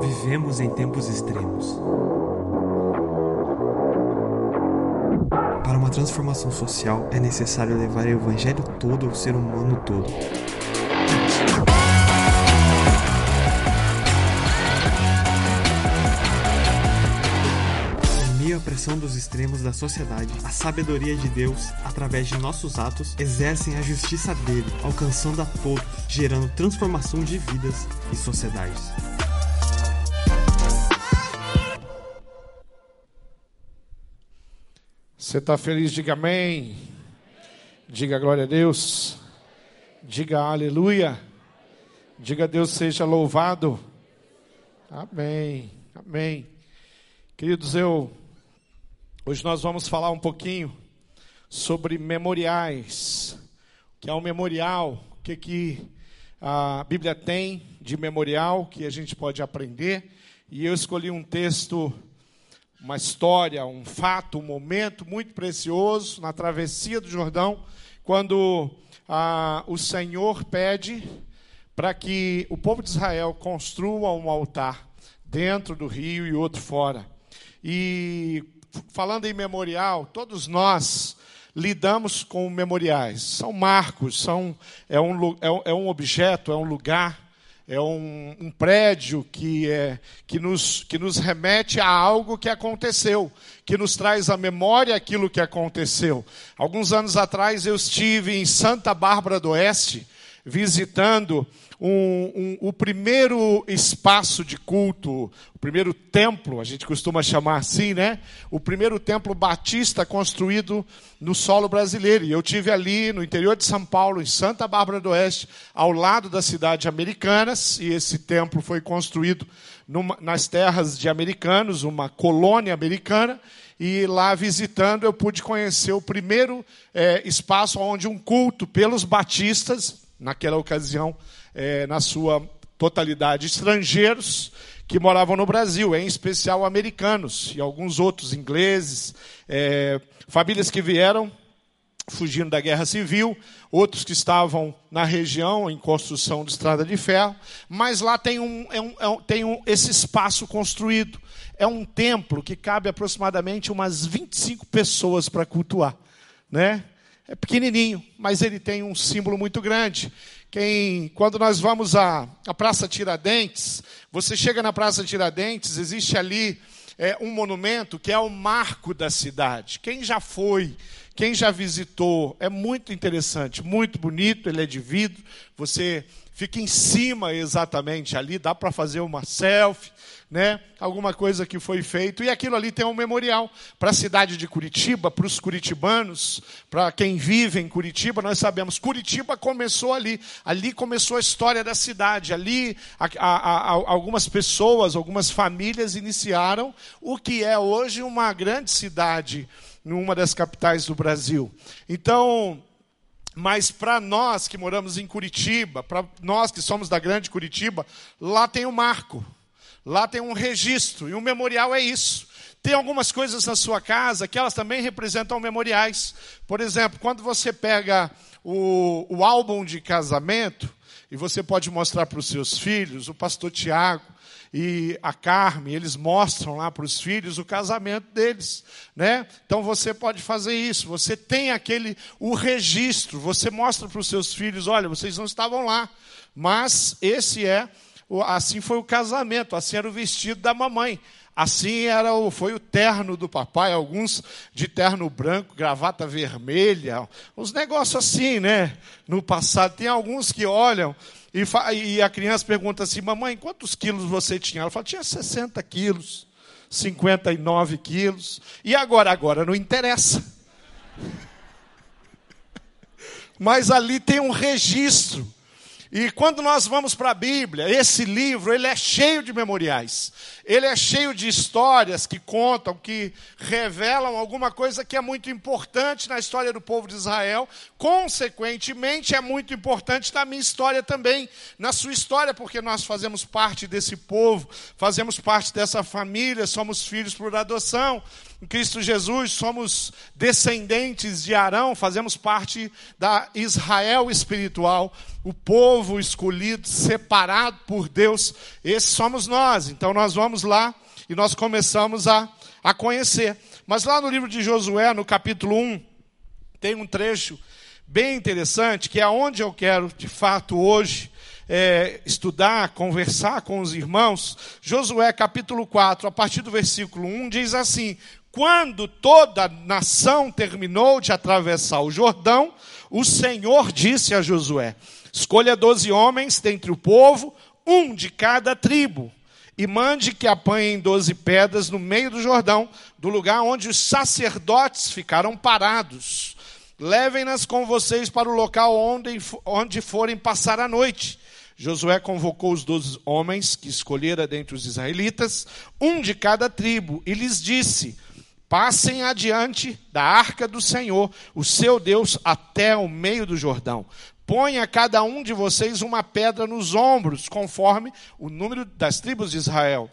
Vivemos em tempos extremos. Para uma transformação social, é necessário levar o evangelho todo ao ser humano todo. Meio à pressão dos extremos da sociedade, a sabedoria de Deus, através de nossos atos, exercem a justiça dele, alcançando a todos, gerando transformação de vidas e sociedades. Você está feliz? Diga amém. Diga glória a Deus. Diga aleluia. Diga Deus seja louvado. Amém. Amém. Queridos, eu hoje nós vamos falar um pouquinho sobre memoriais. O que é um memorial? O que que a Bíblia tem de memorial que a gente pode aprender? E eu escolhi um texto uma história, um fato, um momento muito precioso na travessia do Jordão, quando ah, o Senhor pede para que o povo de Israel construa um altar dentro do rio e outro fora. E falando em memorial, todos nós lidamos com memoriais. São marcos, são, é, um, é um objeto, é um lugar é um, um, prédio que, é, que, nos, que nos remete a algo que aconteceu, que nos traz à memória aquilo que aconteceu. Alguns anos atrás eu estive em Santa Bárbara do Oeste, visitando um, um, o primeiro espaço de culto, o primeiro templo, a gente costuma chamar assim, né? O primeiro templo batista construído no solo brasileiro. E eu tive ali no interior de São Paulo, em Santa Bárbara do Oeste, ao lado da cidade de Americanas, e esse templo foi construído numa, nas terras de americanos, uma colônia americana e lá visitando eu pude conhecer o primeiro é, espaço onde um culto pelos batistas, naquela ocasião é, na sua totalidade, estrangeiros que moravam no Brasil, em especial americanos e alguns outros ingleses, é, famílias que vieram fugindo da guerra civil, outros que estavam na região em construção de estrada de ferro, mas lá tem, um, é um, é um, tem um, esse espaço construído. É um templo que cabe aproximadamente umas 25 pessoas para cultuar. Né? É pequenininho, mas ele tem um símbolo muito grande. Quem, quando nós vamos à, à Praça Tiradentes, você chega na Praça Tiradentes, existe ali é, um monumento que é o marco da cidade. Quem já foi, quem já visitou, é muito interessante, muito bonito, ele é de vidro, você fica em cima exatamente ali, dá para fazer uma selfie, né, alguma coisa que foi feito. E aquilo ali tem um memorial para a cidade de Curitiba, para os curitibanos, para quem vive em Curitiba, nós sabemos, Curitiba começou ali. Ali começou a história da cidade. Ali a, a, a, algumas pessoas, algumas famílias iniciaram o que é hoje uma grande cidade, numa das capitais do Brasil. Então, mas para nós que moramos em Curitiba, para nós que somos da grande Curitiba, lá tem o marco. Lá tem um registro, e um memorial é isso. Tem algumas coisas na sua casa que elas também representam memoriais. Por exemplo, quando você pega o, o álbum de casamento, e você pode mostrar para os seus filhos, o pastor Tiago e a Carmen, eles mostram lá para os filhos o casamento deles, né? Então você pode fazer isso. Você tem aquele o registro. Você mostra para os seus filhos, olha, vocês não estavam lá, mas esse é assim foi o casamento, assim era o vestido da mamãe. Assim era o, foi o terno do papai, alguns de terno branco, gravata vermelha, uns negócios assim, né? No passado. Tem alguns que olham e, e a criança pergunta assim: Mamãe, quantos quilos você tinha? Ela fala: Tinha 60 quilos, 59 quilos. E agora? Agora não interessa. Mas ali tem um registro e quando nós vamos para a Bíblia, esse livro, ele é cheio de memoriais. Ele é cheio de histórias que contam, que revelam alguma coisa que é muito importante na história do povo de Israel. Consequentemente, é muito importante na minha história também, na sua história, porque nós fazemos parte desse povo, fazemos parte dessa família, somos filhos por adoção. Em Cristo Jesus somos descendentes de Arão, fazemos parte da Israel espiritual, o povo escolhido, separado por Deus, esses somos nós. Então nós vamos lá e nós começamos a, a conhecer. Mas lá no livro de Josué, no capítulo 1, tem um trecho bem interessante, que é onde eu quero, de fato, hoje, é, estudar, conversar com os irmãos. Josué capítulo 4, a partir do versículo 1, diz assim: Quando toda a nação terminou de atravessar o Jordão, o Senhor disse a Josué: Escolha doze homens dentre o povo, um de cada tribo, e mande que apanhem doze pedras no meio do Jordão, do lugar onde os sacerdotes ficaram parados. Levem-nas com vocês para o local onde, onde forem passar a noite. Josué convocou os doze homens que escolhera dentre os israelitas, um de cada tribo, e lhes disse: Passem adiante da arca do Senhor, o seu Deus, até o meio do Jordão. Ponha cada um de vocês uma pedra nos ombros, conforme o número das tribos de Israel.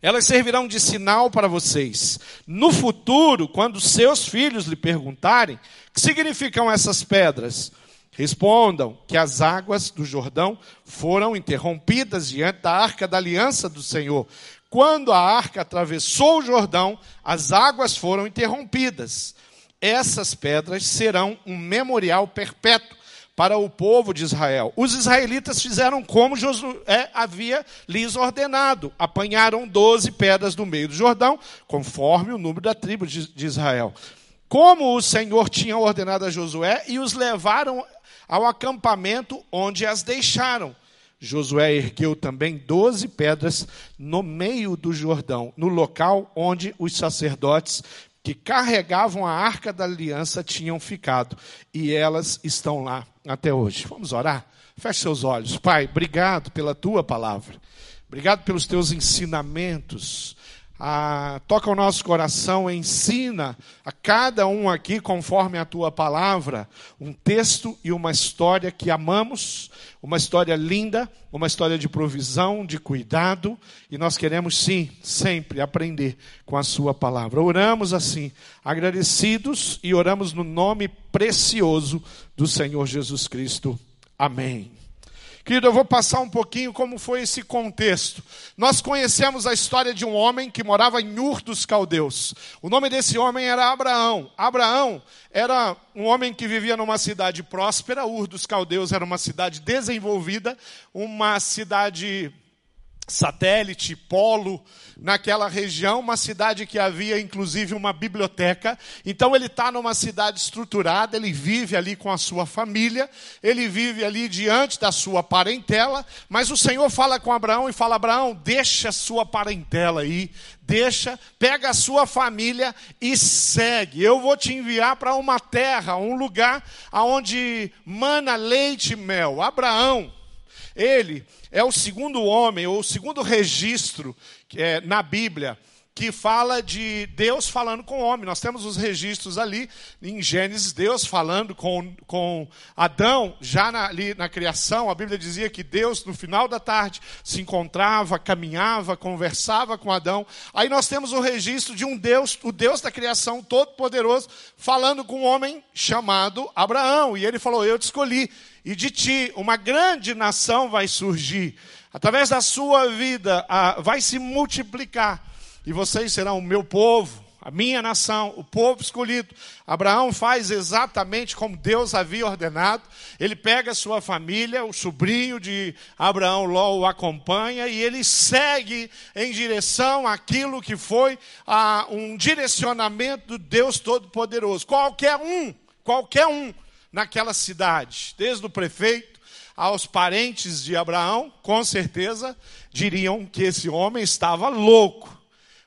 Elas servirão de sinal para vocês. No futuro, quando seus filhos lhe perguntarem, que significam essas pedras? Respondam que as águas do Jordão foram interrompidas diante da arca da aliança do Senhor. Quando a arca atravessou o Jordão, as águas foram interrompidas. Essas pedras serão um memorial perpétuo para o povo de Israel. Os israelitas fizeram como Josué havia lhes ordenado: apanharam doze pedras do meio do Jordão, conforme o número da tribo de Israel. Como o Senhor tinha ordenado a Josué, e os levaram ao acampamento onde as deixaram. Josué ergueu também doze pedras no meio do Jordão, no local onde os sacerdotes que carregavam a arca da aliança tinham ficado. E elas estão lá até hoje. Vamos orar? Feche seus olhos. Pai, obrigado pela tua palavra. Obrigado pelos teus ensinamentos. Ah, toca o nosso coração, ensina a cada um aqui, conforme a tua palavra, um texto e uma história que amamos, uma história linda, uma história de provisão, de cuidado, e nós queremos sim, sempre aprender com a sua palavra. Oramos assim, agradecidos e oramos no nome precioso do Senhor Jesus Cristo. Amém. Querido, eu vou passar um pouquinho como foi esse contexto. Nós conhecemos a história de um homem que morava em Ur dos Caldeus. O nome desse homem era Abraão. Abraão era um homem que vivia numa cidade próspera. Ur dos Caldeus era uma cidade desenvolvida, uma cidade satélite, polo, naquela região, uma cidade que havia inclusive uma biblioteca. Então ele está numa cidade estruturada, ele vive ali com a sua família, ele vive ali diante da sua parentela, mas o Senhor fala com Abraão e fala: Abraão, deixa a sua parentela aí, deixa, pega a sua família e segue. Eu vou te enviar para uma terra, um lugar aonde mana leite e mel. Abraão, ele é o segundo homem, ou o segundo registro é, na Bíblia que fala de Deus falando com o homem. Nós temos os registros ali em Gênesis, Deus falando com, com Adão, já na, ali na criação. A Bíblia dizia que Deus, no final da tarde, se encontrava, caminhava, conversava com Adão. Aí nós temos o registro de um Deus, o Deus da criação todo-poderoso, falando com um homem chamado Abraão. E ele falou: Eu te escolhi, e de ti uma grande nação vai surgir. Através da sua vida, vai se multiplicar e vocês serão o meu povo, a minha nação, o povo escolhido. Abraão faz exatamente como Deus havia ordenado. Ele pega sua família, o sobrinho de Abraão Ló o acompanha e ele segue em direção àquilo que foi a, um direcionamento do Deus Todo-Poderoso. Qualquer um, qualquer um naquela cidade, desde o prefeito aos parentes de Abraão, com certeza diriam que esse homem estava louco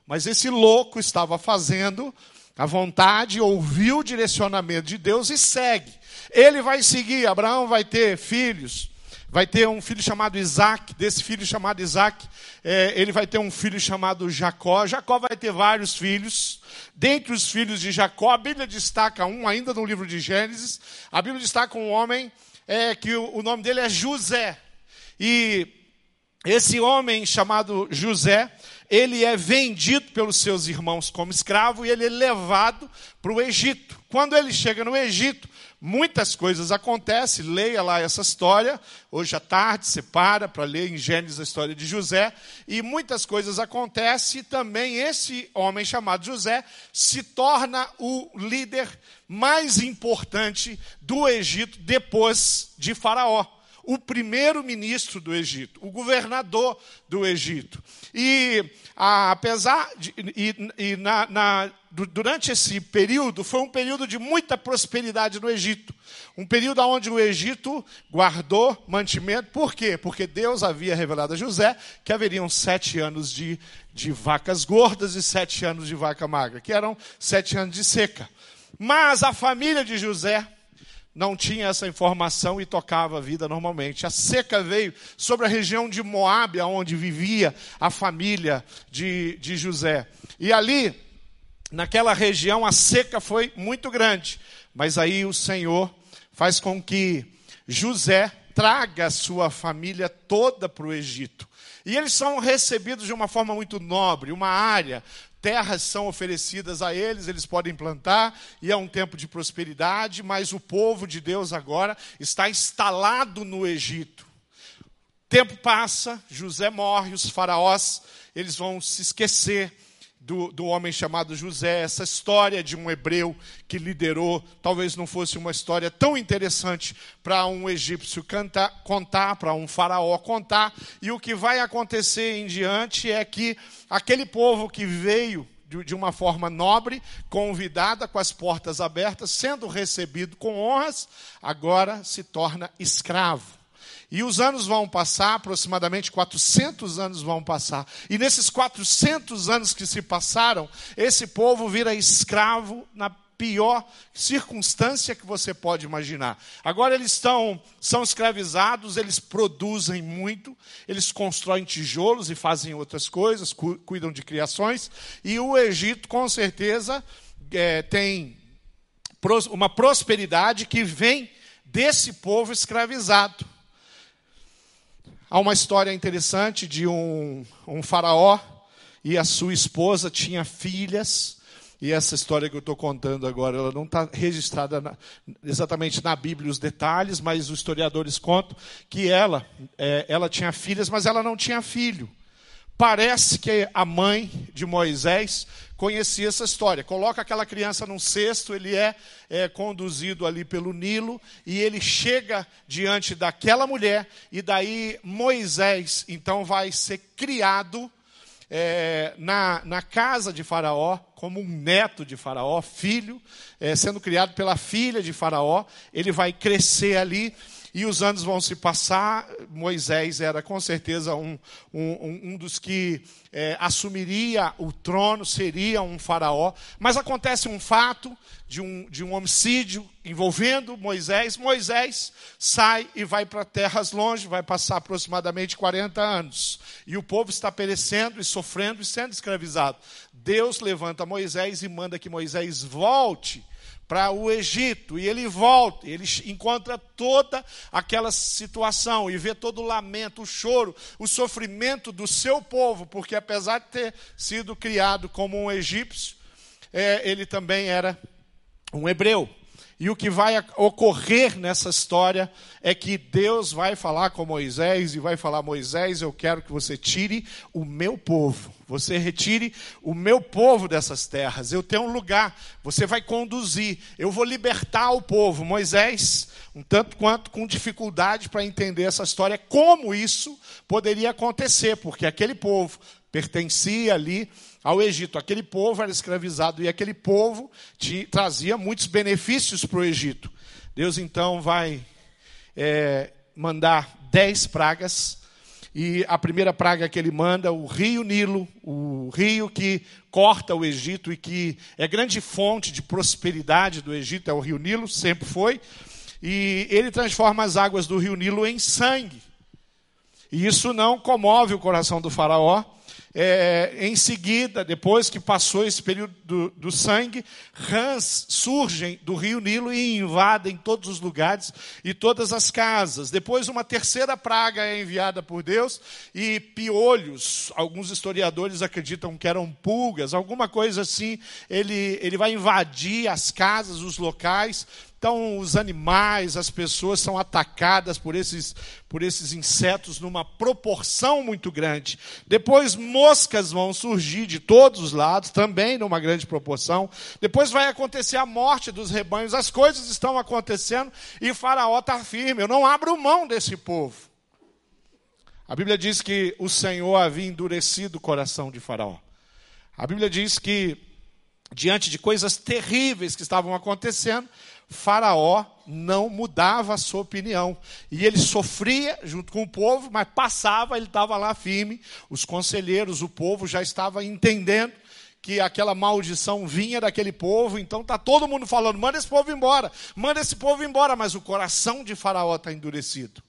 mas esse louco estava fazendo a vontade, ouviu o direcionamento de Deus e segue. Ele vai seguir, Abraão vai ter filhos, vai ter um filho chamado Isaac, desse filho chamado Isaac, é, ele vai ter um filho chamado Jacó. Jacó vai ter vários filhos. Dentre os filhos de Jacó, a Bíblia destaca um, ainda no livro de Gênesis, a Bíblia destaca um homem é, que o, o nome dele é José. E esse homem chamado José, ele é vendido pelos seus irmãos como escravo e ele é levado para o Egito. Quando ele chega no Egito, muitas coisas acontecem, leia lá essa história, hoje à tarde, separa para ler em Gênesis a história de José, e muitas coisas acontecem, e também esse homem chamado José se torna o líder mais importante do Egito depois de Faraó o primeiro-ministro do Egito, o governador do Egito. E apesar de. E, e na, na, durante esse período, foi um período de muita prosperidade no Egito. Um período onde o Egito guardou mantimento. Por quê? Porque Deus havia revelado a José que haveriam sete anos de, de vacas gordas e sete anos de vaca magra, que eram sete anos de seca. Mas a família de José não tinha essa informação e tocava a vida normalmente. A seca veio sobre a região de Moab, onde vivia a família de, de José. E ali, naquela região, a seca foi muito grande. Mas aí o Senhor faz com que José traga a sua família toda para o Egito. E eles são recebidos de uma forma muito nobre, uma área terras são oferecidas a eles, eles podem plantar, e é um tempo de prosperidade, mas o povo de Deus agora está instalado no Egito. Tempo passa, José morre, os faraós, eles vão se esquecer do, do homem chamado José, essa história de um hebreu que liderou, talvez não fosse uma história tão interessante para um egípcio cantar, contar, para um faraó contar, e o que vai acontecer em diante é que aquele povo que veio de uma forma nobre, convidada, com as portas abertas, sendo recebido com honras, agora se torna escravo. E os anos vão passar, aproximadamente 400 anos vão passar. E nesses 400 anos que se passaram, esse povo vira escravo na pior circunstância que você pode imaginar. Agora eles estão são escravizados, eles produzem muito, eles constroem tijolos e fazem outras coisas, cu cuidam de criações. E o Egito, com certeza, é, tem uma prosperidade que vem desse povo escravizado. Há uma história interessante de um, um faraó e a sua esposa tinha filhas. E essa história que eu estou contando agora, ela não está registrada na, exatamente na Bíblia os detalhes, mas os historiadores contam que ela, é, ela tinha filhas, mas ela não tinha filho. Parece que a mãe de Moisés conhecia essa história. Coloca aquela criança num cesto, ele é, é, conduzido ali pelo Nilo e ele chega diante daquela mulher e daí Moisés então vai ser criado é, na, na casa de Faraó como um neto de Faraó, filho, é, sendo criado pela filha de Faraó. Ele vai crescer ali e os anos vão se passar. Moisés era com certeza um, um, um dos que é, assumiria o trono, seria um faraó. Mas acontece um fato de um, de um homicídio envolvendo Moisés. Moisés sai e vai para terras longe, vai passar aproximadamente 40 anos. E o povo está perecendo e sofrendo e sendo escravizado. Deus levanta Moisés e manda que Moisés volte para o Egito e ele volta, ele encontra toda aquela situação e vê todo o lamento, o choro, o sofrimento do seu povo, porque apesar de ter sido criado como um egípcio, é, ele também era um hebreu. E o que vai ocorrer nessa história é que Deus vai falar com Moisés e vai falar: Moisés, eu quero que você tire o meu povo. Você retire o meu povo dessas terras. Eu tenho um lugar, você vai conduzir. Eu vou libertar o povo. Moisés, um tanto quanto com dificuldade para entender essa história, como isso poderia acontecer, porque aquele povo pertencia ali ao Egito. Aquele povo era escravizado e aquele povo te, trazia muitos benefícios para o Egito. Deus então vai é, mandar dez pragas. E a primeira praga que ele manda, o rio Nilo, o rio que corta o Egito e que é grande fonte de prosperidade do Egito, é o rio Nilo, sempre foi. E ele transforma as águas do rio Nilo em sangue. E isso não comove o coração do faraó, é, em seguida, depois que passou esse período do, do, sangue, rãs surgem do rio Nilo e invadem todos os lugares e todas as casas. Depois, uma terceira praga é enviada por Deus e piolhos, alguns historiadores acreditam que eram pulgas, alguma coisa assim, ele, ele vai invadir as casas, os locais então, os animais, as pessoas são atacadas por esses, por esses insetos numa proporção muito grande. Depois, moscas vão surgir de todos os lados, também numa grande proporção. Depois vai acontecer a morte dos rebanhos. As coisas estão acontecendo e Faraó está firme. Eu não abro mão desse povo. A Bíblia diz que o Senhor havia endurecido o coração de Faraó. A Bíblia diz que, diante de coisas terríveis que estavam acontecendo, Faraó não mudava a sua opinião. E ele sofria junto com o povo, mas passava, ele estava lá firme. Os conselheiros, o povo já estava entendendo que aquela maldição vinha daquele povo, então está todo mundo falando: manda esse povo embora, manda esse povo embora, mas o coração de Faraó está endurecido.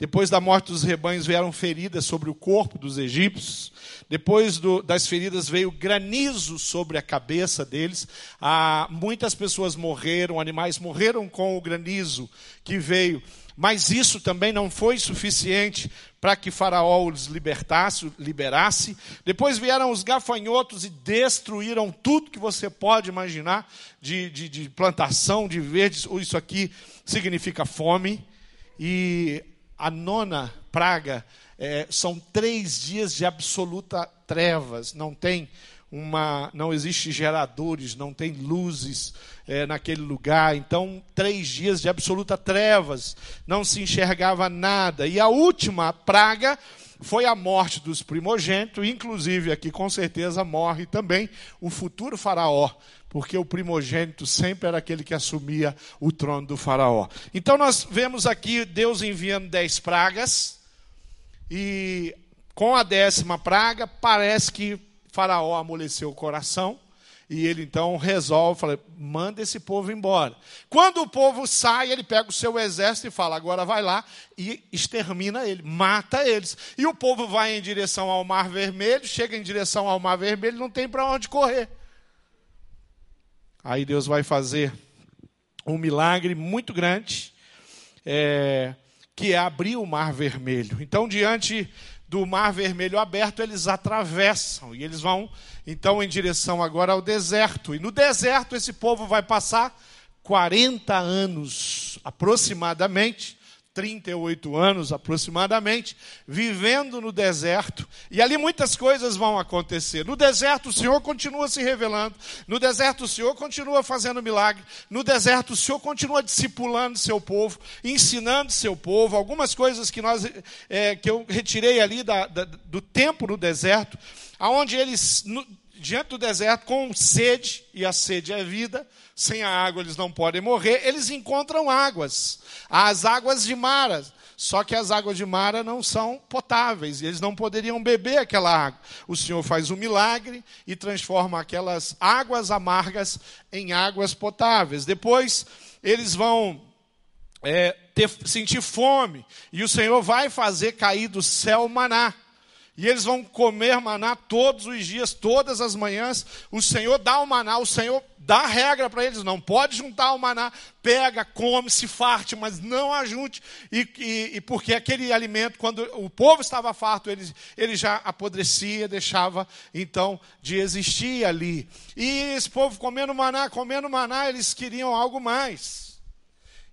Depois da morte dos rebanhos vieram feridas sobre o corpo dos egípcios. Depois do, das feridas veio granizo sobre a cabeça deles. Ah, muitas pessoas morreram, animais morreram com o granizo que veio. Mas isso também não foi suficiente para que Faraó os libertasse, liberasse. Depois vieram os gafanhotos e destruíram tudo que você pode imaginar de, de, de plantação de verdes. Isso aqui significa fome. E a nona praga é, são três dias de absoluta trevas. Não tem uma, não existe geradores, não tem luzes é, naquele lugar. Então, três dias de absoluta trevas, não se enxergava nada. E a última praga foi a morte dos primogênitos, inclusive aqui com certeza morre também o futuro faraó, porque o primogênito sempre era aquele que assumia o trono do faraó. Então nós vemos aqui Deus enviando dez pragas, e com a décima praga parece que faraó amoleceu o coração, e ele então resolve, fala, manda esse povo embora. Quando o povo sai, ele pega o seu exército e fala, agora vai lá e extermina ele, mata eles. E o povo vai em direção ao Mar Vermelho, chega em direção ao Mar Vermelho, não tem para onde correr. Aí Deus vai fazer um milagre muito grande, é, que é abrir o Mar Vermelho. Então, diante do Mar Vermelho aberto, eles atravessam e eles vão então em direção agora ao deserto. E no deserto esse povo vai passar 40 anos aproximadamente 38 anos aproximadamente, vivendo no deserto, e ali muitas coisas vão acontecer. No deserto o Senhor continua se revelando, no deserto o Senhor continua fazendo milagre, no deserto o Senhor continua discipulando seu povo, ensinando seu povo, algumas coisas que, nós, é, que eu retirei ali da, da, do tempo no deserto, aonde eles, diante do deserto, com sede, e a sede é vida, sem a água eles não podem morrer, eles encontram águas, as águas de Mara. Só que as águas de Mara não são potáveis, e eles não poderiam beber aquela água. O Senhor faz um milagre e transforma aquelas águas amargas em águas potáveis. Depois eles vão é, ter, sentir fome, e o Senhor vai fazer cair do céu maná. E eles vão comer maná todos os dias, todas as manhãs. O Senhor dá o maná, o Senhor dá regra para eles: não pode juntar o maná, pega, come, se farte, mas não ajunte. E, e, e, porque aquele alimento, quando o povo estava farto, ele, ele já apodrecia, deixava então de existir ali. E esse povo comendo maná, comendo maná, eles queriam algo mais.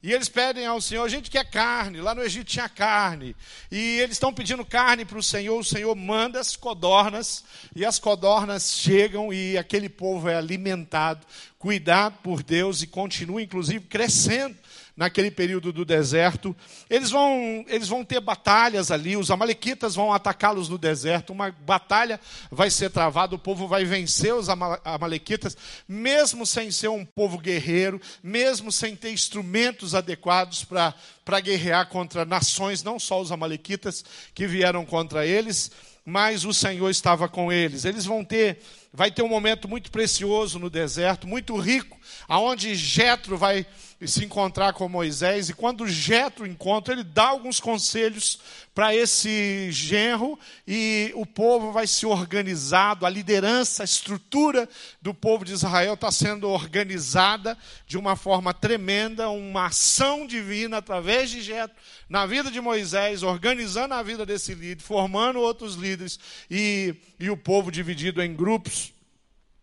E eles pedem ao Senhor, a gente quer carne, lá no Egito tinha carne. E eles estão pedindo carne para o Senhor, o Senhor manda as codornas, e as codornas chegam e aquele povo é alimentado, cuidado por Deus e continua, inclusive, crescendo naquele período do deserto. Eles vão, eles vão ter batalhas ali, os amalequitas vão atacá-los no deserto, uma batalha vai ser travada, o povo vai vencer os amalequitas, mesmo sem ser um povo guerreiro, mesmo sem ter instrumentos adequados para guerrear contra nações, não só os amalequitas que vieram contra eles, mas o Senhor estava com eles. Eles vão ter vai ter um momento muito precioso no deserto, muito rico, aonde Jetro vai se encontrar com Moisés, e quando Jetro encontra, ele dá alguns conselhos para esse genro, e o povo vai se organizado, a liderança, a estrutura do povo de Israel está sendo organizada de uma forma tremenda, uma ação divina através de Jetro, na vida de Moisés, organizando a vida desse líder, formando outros líderes, e, e o povo dividido em grupos,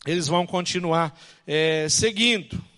eles vão continuar é, seguindo.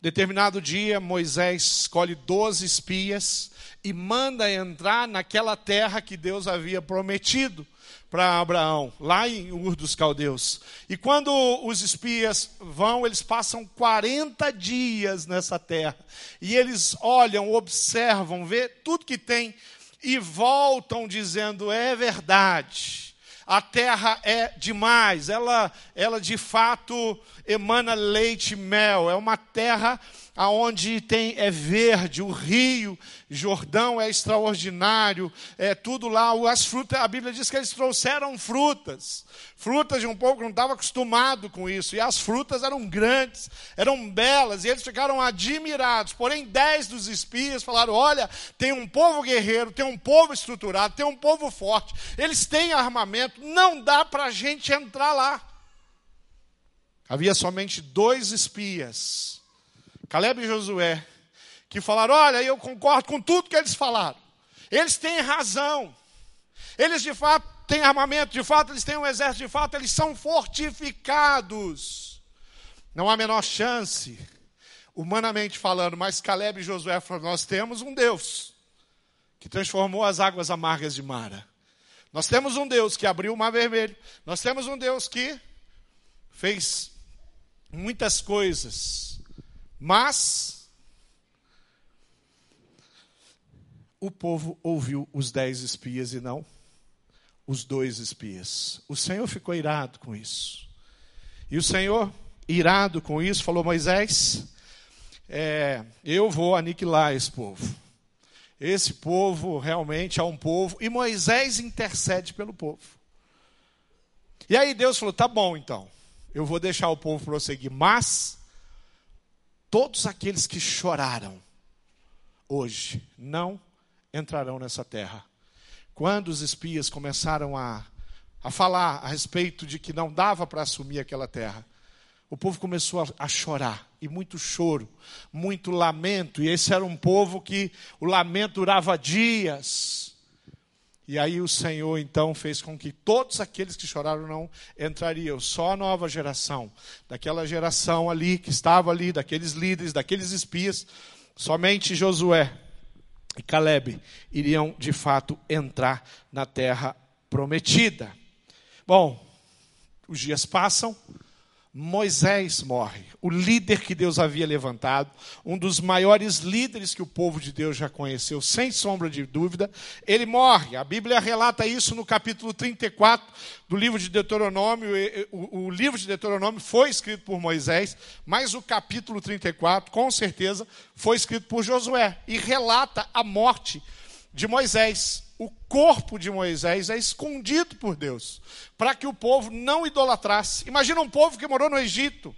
Determinado dia, Moisés escolhe doze espias e manda entrar naquela terra que Deus havia prometido para Abraão, lá em Ur dos Caldeus. E quando os espias vão, eles passam 40 dias nessa terra. E eles olham, observam, vê tudo que tem e voltam dizendo: é verdade a terra é demais, ela, ela de fato emana leite e mel, é uma terra aonde tem é verde, o rio Jordão é extraordinário, é tudo lá, as frutas, a Bíblia diz que eles trouxeram frutas, frutas de um povo que não estava acostumado com isso, e as frutas eram grandes, eram belas, e eles ficaram admirados. Porém, dez dos espias falaram: olha, tem um povo guerreiro, tem um povo estruturado, tem um povo forte, eles têm armamento, não dá para a gente entrar lá. Havia somente dois espias Caleb e Josué, que falaram: Olha, eu concordo com tudo que eles falaram. Eles têm razão. Eles de fato têm armamento, de fato eles têm um exército, de fato eles são fortificados. Não há menor chance, humanamente falando, mas Caleb e Josué falaram: Nós temos um Deus que transformou as águas amargas de Mara. Nós temos um Deus que abriu o mar vermelho. Nós temos um Deus que fez muitas coisas mas o povo ouviu os dez espias e não os dois espias. O Senhor ficou irado com isso. E o Senhor, irado com isso, falou: Moisés, é, eu vou aniquilar esse povo. Esse povo realmente é um povo. E Moisés intercede pelo povo. E aí Deus falou: tá bom então, eu vou deixar o povo prosseguir, mas Todos aqueles que choraram hoje não entrarão nessa terra. Quando os espias começaram a, a falar a respeito de que não dava para assumir aquela terra, o povo começou a, a, chorar, e muito choro, muito lamento, e esse era um povo que o lamento durava dias. E aí o Senhor então fez com que todos aqueles que choraram não entrariam, só a nova geração, daquela geração ali que estava ali, daqueles líderes, daqueles espias, somente Josué e Caleb iriam de fato entrar na terra prometida. Bom, os dias passam, Moisés morre, o líder que Deus havia levantado, um dos maiores líderes que o povo de Deus já conheceu, sem sombra de dúvida, ele morre. A Bíblia relata isso no capítulo 34 do livro de Deuteronômio. O, livro de Deuteronômio foi escrito por Moisés, mas o capítulo 34, com certeza, foi escrito por Josué e relata a morte de Moisés o corpo de Moisés é escondido por Deus, para que o povo não idolatrasse. Imagina um povo que morou no Egito.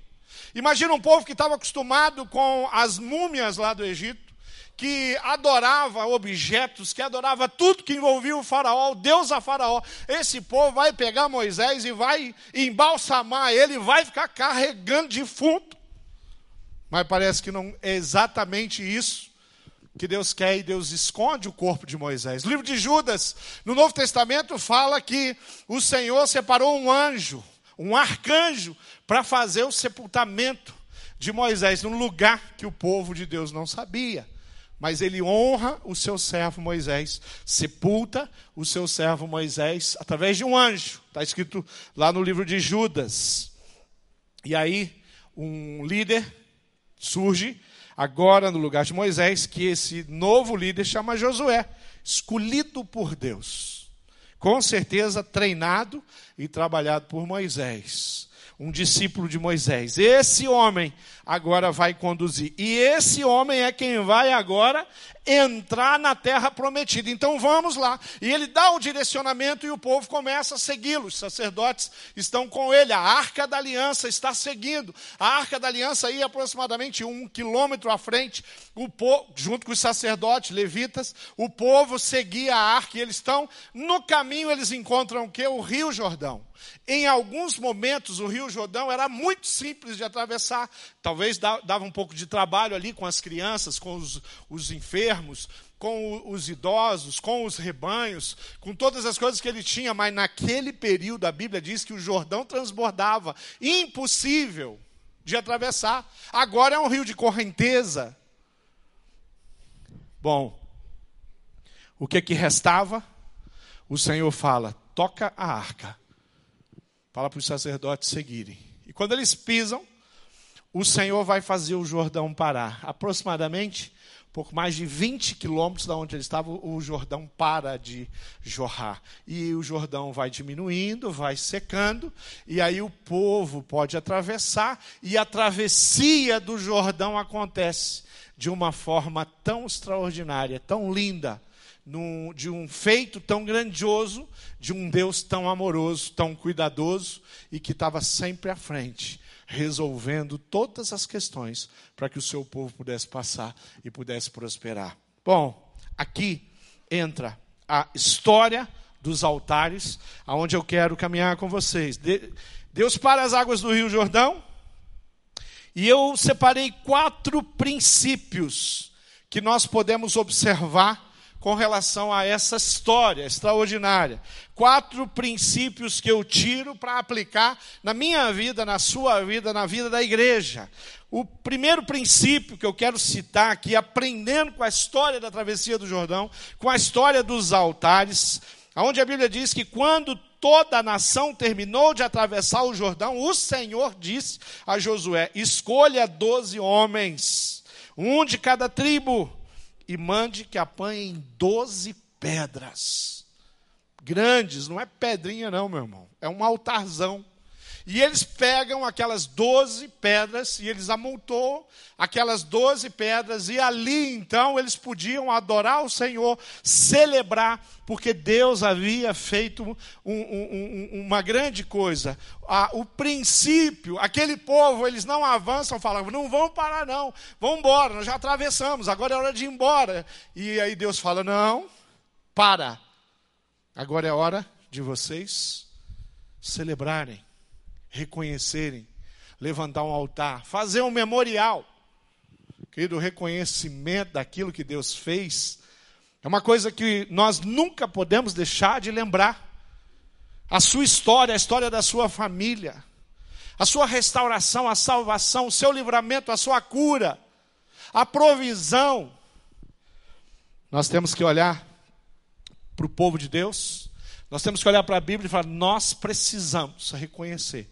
Imagina um povo que estava acostumado com as múmias lá do Egito, que adorava objetos, que adorava tudo que envolvia o faraó, o Deus a faraó. Esse povo vai pegar Moisés e vai embalsamar ele, vai ficar carregando defunto. Mas parece que não é exatamente isso que Deus quer e Deus esconde o corpo de Moisés. O livro de Judas, no Novo Testamento, fala que o Senhor separou um anjo, um arcanjo, para fazer o sepultamento de Moisés, num lugar que o povo de Deus não sabia. Mas ele honra o seu servo Moisés, sepulta o seu servo Moisés através de um anjo. Está escrito lá no livro de Judas. E aí, um líder surge agora no lugar de Moisés, que esse novo líder chama Josué, escolhido por Deus. Com certeza treinado e trabalhado por Moisés, um discípulo de Moisés. Esse homem agora vai conduzir. E esse homem é quem vai agora entrar na terra prometida. Então vamos lá. E ele dá o direcionamento e o povo começa a segui-lo. Os sacerdotes estão com ele. A arca da aliança está seguindo. A arca da aliança ia aproximadamente um quilômetro à frente, o povo, junto com os sacerdotes levitas. O povo seguia a arca e eles estão no caminho. Eles encontram o que? O Rio Jordão. Em alguns momentos, o Rio Jordão era muito simples de atravessar. Talvez dava um pouco de trabalho ali com as crianças, com os, os enfermos, com os idosos, com os rebanhos, com todas as coisas que ele tinha, mas naquele período a Bíblia diz que o Jordão transbordava. Impossível de atravessar. Agora é um rio de correnteza. Bom, o que que restava? O Senhor fala: toca a arca Fala para os sacerdotes seguirem. E quando eles pisam, o Senhor vai fazer o Jordão parar. Aproximadamente, pouco mais de 20 quilômetros da onde ele estava, o Jordão para de jorrar. E o Jordão vai diminuindo, vai secando, e aí o povo pode atravessar, e a travessia do Jordão acontece de uma forma tão extraordinária, tão linda, num, de um feito tão grandioso, de um Deus tão amoroso, tão cuidadoso e que estava sempre à frente, resolvendo todas as questões para que o seu povo pudesse passar e pudesse prosperar. Bom, aqui entra a história dos altares, aonde eu quero caminhar com vocês. Deus para as águas do Rio Jordão, e eu separei quatro princípios que nós podemos observar com relação a essa história extraordinária. Quatro princípios que eu tiro para aplicar na minha vida, na sua vida, na vida da igreja. O primeiro princípio que eu quero citar aqui, aprendendo com a história da travessia do Jordão, com a história dos altares, onde a Bíblia diz que quando toda a nação terminou de atravessar o Jordão, o Senhor disse a Josué: escolha doze homens, um de cada tribo e mande que apanhem doze pedras. Grandes, não é pedrinha, não, meu irmão. É um altarzão. E eles pegam aquelas doze pedras e eles amontoam aquelas doze pedras, e ali então eles podiam adorar o Senhor, celebrar, porque Deus havia feito um, um, um, uma grande coisa. o princípio, aquele povo, eles não avançam, falam, não vão parar, não, vão embora, nós já atravessamos, agora é hora de ir embora. E aí Deus fala: não, para, agora é hora de vocês celebrarem reconhecerem, levantar um altar, fazer um memorial. Querido, o reconhecimento daquilo que Deus fez é uma coisa que nós nunca podemos deixar de lembrar. A sua história, a história da sua família, a sua restauração, a salvação, o seu livramento, a sua cura, a provisão. Nós temos que olhar para o povo de Deus, nós temos que olhar para a Bíblia e falar: nós precisamos reconhecer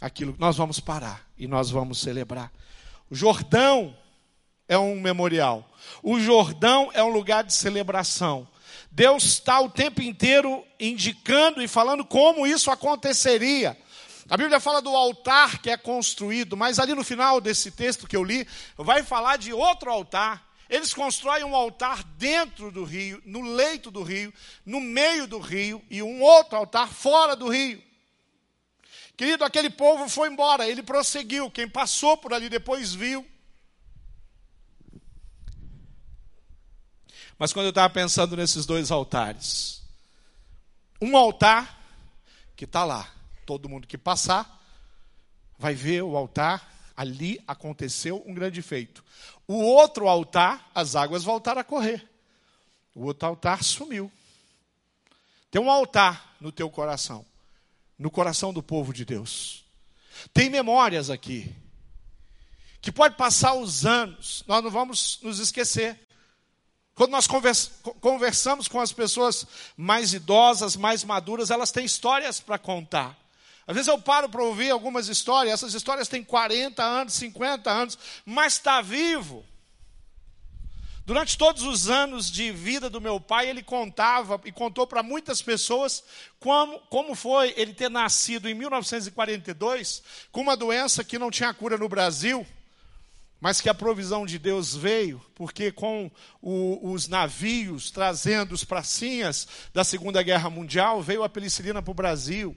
aquilo que nós vamos parar e nós vamos celebrar. O Jordão é um memorial. O Jordão é um lugar de celebração. Deus está o tempo inteiro indicando e falando como isso aconteceria. A Bíblia fala do altar que é construído, mas ali no final desse texto que eu li, vai falar de outro altar. Eles constroem um altar dentro do rio, no leito do rio, no meio do rio, e um outro altar fora do rio. Querido, aquele povo foi embora, ele prosseguiu. Quem passou por ali depois viu. Mas quando eu estava pensando nesses dois altares, um altar que está lá, todo mundo que passar vai ver o altar, ali aconteceu um grande feito. O outro altar, as águas voltaram a correr. O outro altar sumiu. Tem um altar no teu coração no coração do povo de Deus. Tem memórias aqui, que pode passar os anos, nós não vamos nos esquecer. Quando nós conversamos com as pessoas mais idosas, mais maduras, elas têm histórias para contar. Às vezes eu paro para ouvir algumas histórias, essas histórias têm 40 anos, 50 anos, mas está vivo. Durante todos os anos de vida do meu pai, ele contava e contou para muitas pessoas como, como foi ele ter nascido em 1942 com uma doença que não tinha cura no Brasil. mas que a provisão de Deus veio, porque com o, os navios trazendo os pracinhas da Segunda Guerra Mundial, veio a penicilina para o Brasil.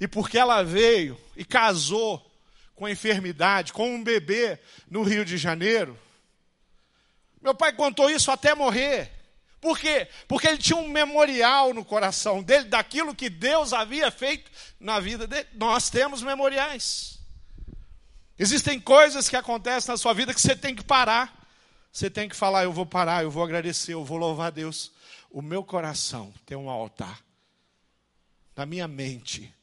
E porque ela veio e casou com a enfermidade, com um bebê no Rio de Janeiro, meu pai contou isso até morrer. Por quê? Porque ele tinha um memorial no coração dele daquilo que Deus havia feito na vida dele. Nós temos memoriais. Existem coisas que acontecem na sua vida que você tem que parar. Você tem que falar: eu vou parar, eu vou agradecer, eu vou louvar a Deus. O meu coração tem um altar. Na minha mente.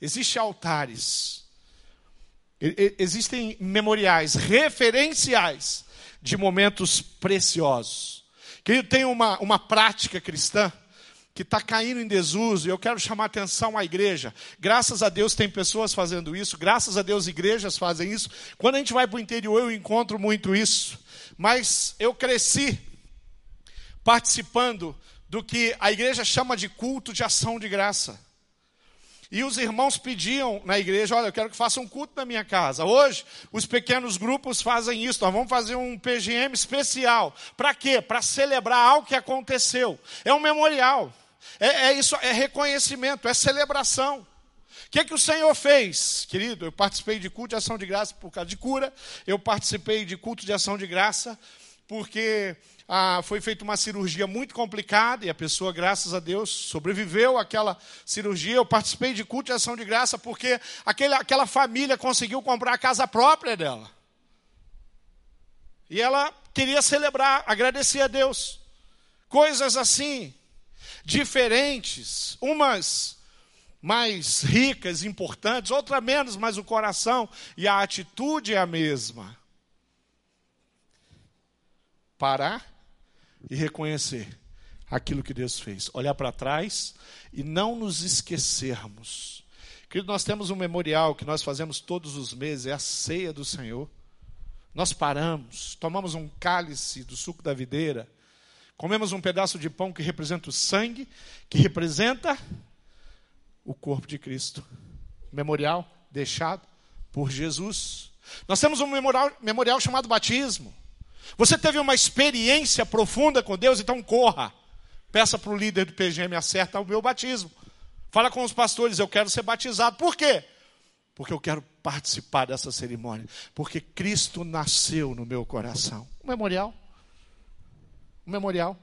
Existem altares. Existem memoriais, referenciais de momentos preciosos. Querido, tem uma, uma prática cristã que está caindo em desuso, e eu quero chamar atenção à igreja. Graças a Deus tem pessoas fazendo isso, graças a Deus igrejas fazem isso. Quando a gente vai para o interior, eu encontro muito isso. Mas eu cresci participando do que a igreja chama de culto de ação de graça. E os irmãos pediam na igreja: olha, eu quero que faça um culto na minha casa. Hoje, os pequenos grupos fazem isso. Nós vamos fazer um PGM especial. Para quê? Para celebrar algo que aconteceu. É um memorial. É, é, isso, é reconhecimento, é celebração. O que, é que o Senhor fez, querido? Eu participei de culto de ação de graça por causa de cura. Eu participei de culto de ação de graça porque ah, foi feita uma cirurgia muito complicada e a pessoa, graças a Deus, sobreviveu àquela cirurgia. Eu participei de culto de ação de graça porque aquele, aquela família conseguiu comprar a casa própria dela. E ela queria celebrar, agradecer a Deus. Coisas assim, diferentes, umas mais ricas, importantes, outras menos, mas o coração e a atitude é a mesma parar e reconhecer aquilo que Deus fez. Olhar para trás e não nos esquecermos. Querido, nós temos um memorial que nós fazemos todos os meses, é a ceia do Senhor. Nós paramos, tomamos um cálice do suco da videira, comemos um pedaço de pão que representa o sangue, que representa o corpo de Cristo. Memorial deixado por Jesus. Nós temos um memorial, memorial chamado batismo. Você teve uma experiência profunda com Deus, então corra. Peça para o líder do PGM acerta o meu batismo. Fala com os pastores, eu quero ser batizado. Por quê? Porque eu quero participar dessa cerimônia. Porque Cristo nasceu no meu coração. Um memorial. Um memorial.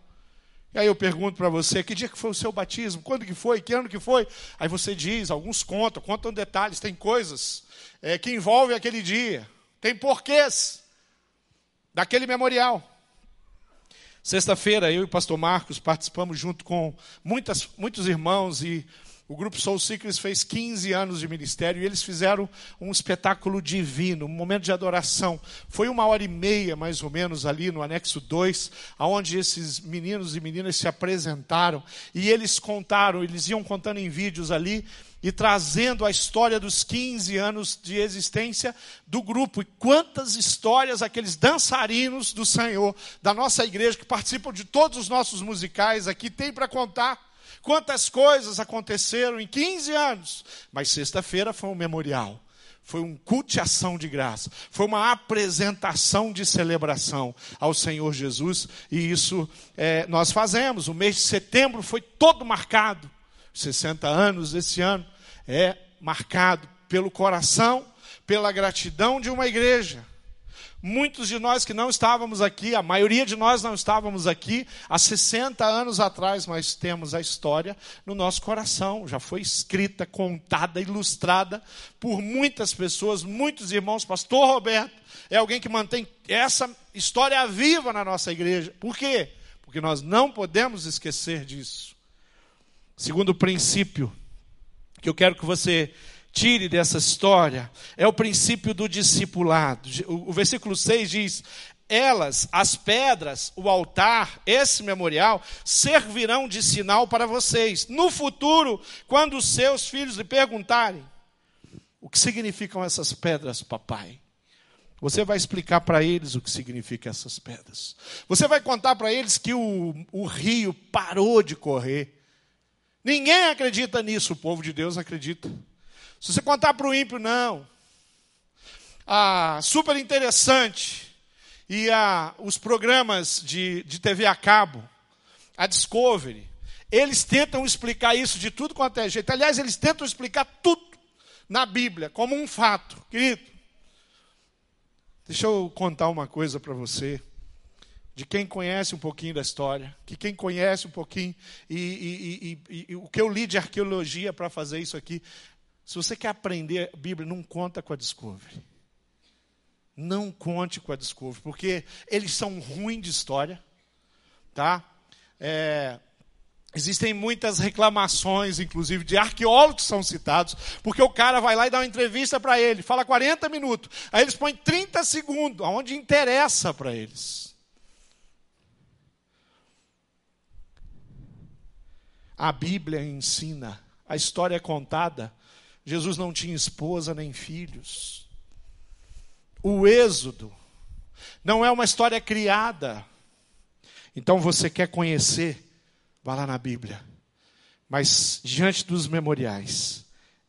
E aí eu pergunto para você, que dia que foi o seu batismo? Quando que foi? Que ano que foi? Aí você diz, alguns contam, contam detalhes, tem coisas é, que envolvem aquele dia. Tem porquês daquele memorial. Sexta-feira, eu e o pastor Marcos participamos junto com muitas, muitos irmãos e o grupo Soul Seekers fez 15 anos de ministério e eles fizeram um espetáculo divino, um momento de adoração. Foi uma hora e meia, mais ou menos, ali no anexo 2, aonde esses meninos e meninas se apresentaram e eles contaram, eles iam contando em vídeos ali e trazendo a história dos 15 anos de existência do grupo. E quantas histórias aqueles dançarinos do Senhor, da nossa igreja, que participam de todos os nossos musicais aqui, tem para contar. Quantas coisas aconteceram em 15 anos. Mas sexta-feira foi um memorial. Foi um culto ação de graça. Foi uma apresentação de celebração ao Senhor Jesus. E isso é, nós fazemos. O mês de setembro foi todo marcado. 60 anos esse ano é marcado pelo coração, pela gratidão de uma igreja. Muitos de nós que não estávamos aqui, a maioria de nós não estávamos aqui há 60 anos atrás, mas temos a história no nosso coração. Já foi escrita, contada, ilustrada por muitas pessoas, muitos irmãos. Pastor Roberto é alguém que mantém essa história viva na nossa igreja. Por quê? Porque nós não podemos esquecer disso. Segundo princípio, que eu quero que você tire dessa história é o princípio do discipulado. O, versículo 6 diz: Elas, as pedras, o altar, esse memorial, servirão de sinal para vocês. No futuro, quando os seus filhos lhe perguntarem: O que significam essas pedras, papai? Você vai explicar para eles o que significam essas pedras. Você vai contar para eles que o, o rio parou de correr Ninguém acredita nisso, o povo de Deus acredita. Se você contar para o ímpio, não. Ah, super interessante. e a, os programas de, de TV a cabo, a Discovery, eles tentam explicar isso de tudo quanto é jeito. Aliás, eles tentam explicar tudo na Bíblia como um fato. Querido, deixa eu contar uma coisa para você de quem conhece um pouquinho da história, que quem conhece um pouquinho, e, e, e, e o que eu li de arqueologia para fazer isso aqui. Se você quer aprender a Bíblia, não conta com a Discovery. Não conte com a Discovery, porque eles são ruins de história. Tá? É, Existem muitas reclamações, inclusive, de arqueólogos que são citados, porque o cara vai lá e dá uma entrevista para ele, fala 40 minutos, aí eles põem 30 segundos, aonde interessa para eles. A Bíblia ensina, a história é contada. Jesus não tinha esposa nem filhos. O Êxodo não é uma história criada. Então você quer conhecer, vá lá na Bíblia. Mas diante dos memoriais,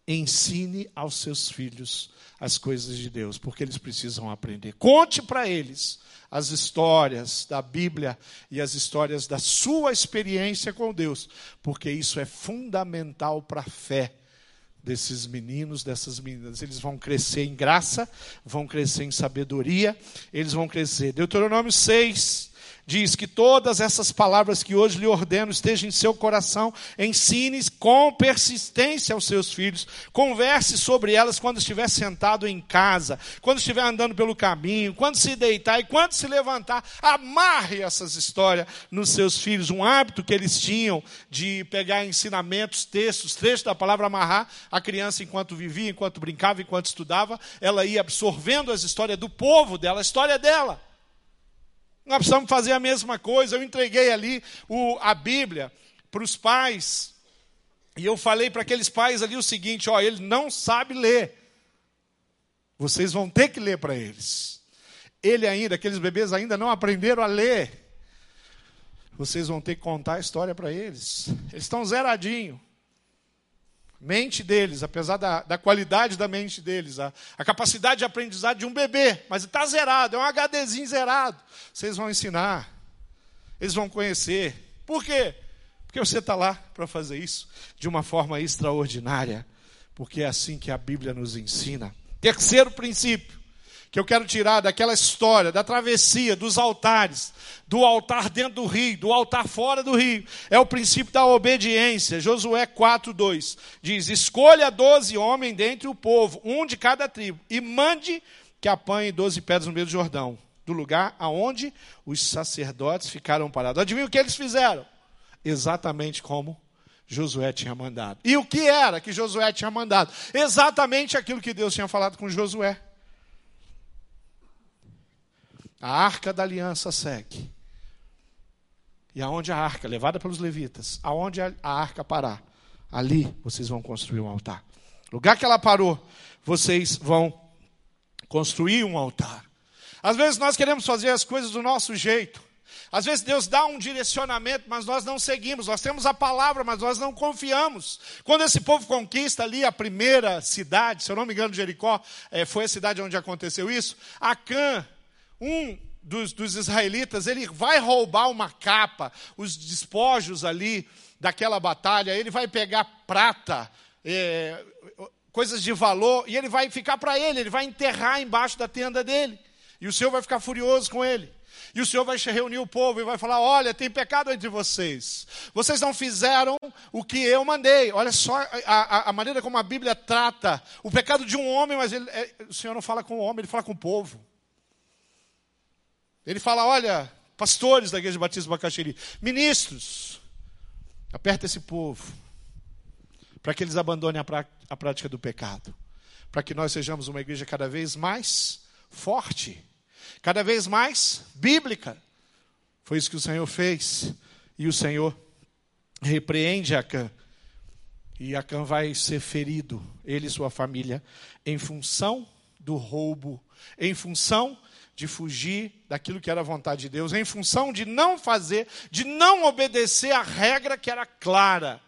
ensine aos seus filhos as coisas de Deus, porque eles precisam aprender. Conte para eles as histórias da Bíblia e as histórias da sua experiência com Deus, porque isso é fundamental para a fé desses meninos, dessas meninas. Eles vão crescer em graça, vão crescer em sabedoria, eles vão crescer. Deuteronômio 6, diz que todas essas palavras que hoje lhe ordeno estejam em seu coração, ensine com persistência aos seus filhos, converse sobre elas quando estiver sentado em casa, quando estiver andando pelo caminho, quando se deitar e quando se levantar, amarre essas histórias nos seus filhos, um hábito que eles tinham de pegar ensinamentos, textos, trechos da palavra amarrar, a criança enquanto vivia, enquanto brincava, enquanto estudava, ela ia absorvendo as histórias do povo dela, a história dela. Nós precisamos fazer a mesma coisa. Eu entreguei ali o, a Bíblia para os pais. E eu falei para aqueles pais ali o seguinte: ó, ele não sabe ler. Vocês vão ter que ler para eles. Ele ainda, aqueles bebês ainda não aprenderam a ler. Vocês vão ter que contar a história para eles. Eles estão zeradinho mente deles, apesar da, da qualidade da mente deles, a, a capacidade de aprendizado de um bebê, mas está zerado, é um HDzinho zerado. Vocês vão ensinar, eles vão conhecer. Por quê? Porque você está lá para fazer isso de uma forma extraordinária, porque é assim que a Bíblia nos ensina. Terceiro princípio que eu quero tirar daquela história, da travessia, dos altares, do altar dentro do rio, do altar fora do rio, é o princípio da obediência. Josué 4:2 diz: "Escolha doze homens dentre o povo, um de cada tribo, e mande que apanhe doze pedras no meio do Jordão, do lugar aonde os sacerdotes ficaram parados." Adivinha o que eles fizeram? Exatamente como Josué tinha mandado. E o que era que Josué tinha mandado? Exatamente aquilo que Deus tinha falado com Josué. A arca da aliança segue. E aonde a arca, levada pelos levitas, aonde a arca parar, ali vocês vão construir um altar. lugar que ela parou, vocês vão construir um altar. Às vezes nós queremos fazer as coisas do nosso jeito. Às vezes Deus dá um direcionamento, mas nós não seguimos. Nós temos a palavra, mas nós não confiamos. Quando esse povo conquista ali a primeira cidade, se eu não me engano, Jericó, é, foi a cidade onde aconteceu isso, Acã um dos, dos israelitas, ele vai roubar uma capa, os despojos ali daquela batalha, ele vai pegar prata, é, coisas de valor, e ele vai ficar para ele, ele vai enterrar embaixo da tenda dele. E o Senhor vai ficar furioso com ele. E o Senhor vai reunir o povo e vai falar: Olha, tem pecado entre vocês. Vocês não fizeram o que eu mandei. Olha só a, a, a maneira como a Bíblia trata o pecado de um homem, mas ele, é, o Senhor não fala com o homem, ele fala com o povo. Ele fala: olha, pastores da igreja batista Bacaxiri, ministros, aperta esse povo, para que eles abandonem a, a prática do pecado, para que nós sejamos uma igreja cada vez mais forte, cada vez mais bíblica. Foi isso que o Senhor fez, e o Senhor repreende Acã, e Acã vai ser ferido, ele e sua família, em função do roubo, em função de fugir daquilo que era a vontade de Deus, em função de não fazer, de não obedecer a regra que era clara.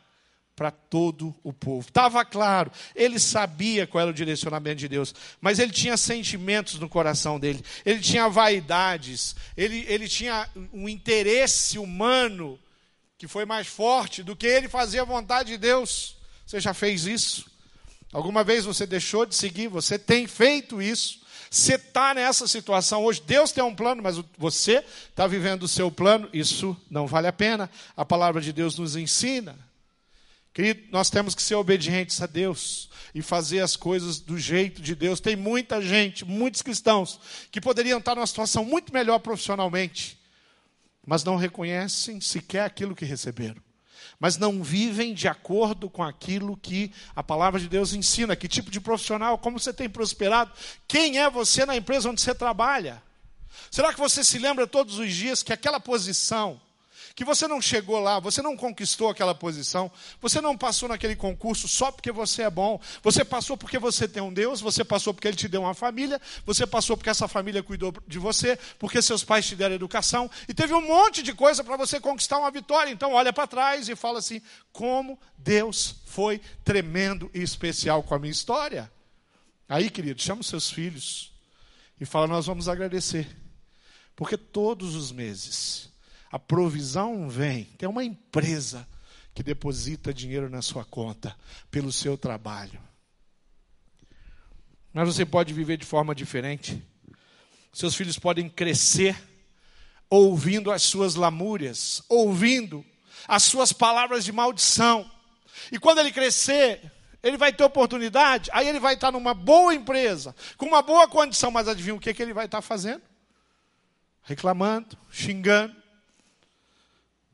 para todo o povo. Estava claro, ele sabia qual era o direcionamento de Deus, mas ele tinha sentimentos no coração dele, ele tinha vaidades, ele, ele tinha um interesse humano que foi mais forte do que ele fazer a vontade de Deus. Você já fez isso? Alguma vez você deixou de seguir? Você tem feito isso? Você está nessa situação hoje. Deus tem um plano, mas você está vivendo o seu plano. Isso não vale a pena. A palavra de Deus nos ensina. Querido, nós temos que ser obedientes a Deus e fazer as coisas do jeito de Deus. Tem muita gente, muitos cristãos, que poderiam estar numa situação muito melhor profissionalmente, mas não reconhecem sequer aquilo que receberam. Mas não vivem de acordo com aquilo que a palavra de Deus ensina. Que tipo de profissional, como você tem prosperado, quem é você na empresa onde você trabalha? Será que você se lembra todos os dias que aquela posição, que você não chegou lá, você não conquistou aquela posição, você não passou naquele concurso só porque você é bom, você passou porque você tem um Deus, você passou porque Ele te deu uma família, você passou porque essa família cuidou de você, porque seus pais te deram educação, e teve um monte de coisa para você conquistar uma vitória. Então olha para trás e fala assim: como Deus foi tremendo e especial com a minha história. Aí, querido, chama os seus filhos e fala: nós vamos agradecer, porque todos os meses a provisão vem. Tem uma empresa que deposita dinheiro na sua conta pelo seu trabalho. Mas você pode viver de forma diferente. Seus filhos podem crescer ouvindo as suas lamúrias, ouvindo as suas palavras de maldição. E quando ele crescer, ele vai ter oportunidade, aí ele vai estar numa boa empresa, com uma boa condição, mas adivinha o que, que ele vai estar fazendo? Reclamando, xingando,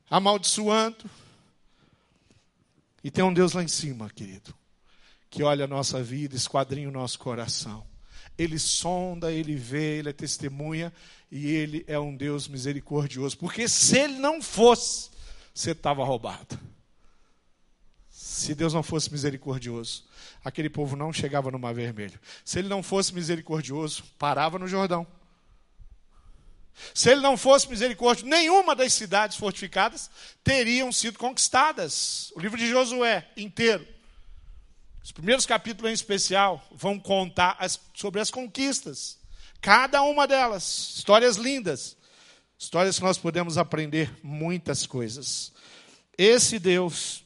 amaldiçoando. E tem um Deus lá em cima, querido, que olha a nossa vida, esquadrinha o nosso coração. Ele sonda, ele vê, ele é testemunha e ele é um Deus misericordioso. Porque se ele não fosse, você estava roubado. Se Deus não fosse misericordioso, aquele povo não chegava no Mar Vermelho. Se ele não fosse misericordioso, parava no Jordão. Se ele não fosse misericórdia, nenhuma das cidades fortificadas teriam sido conquistadas. O livro de Josué inteiro. Os primeiros capítulos em especial vão contar as, sobre as conquistas. Cada uma delas. Histórias lindas. Histórias que nós podemos aprender muitas coisas. Esse Deus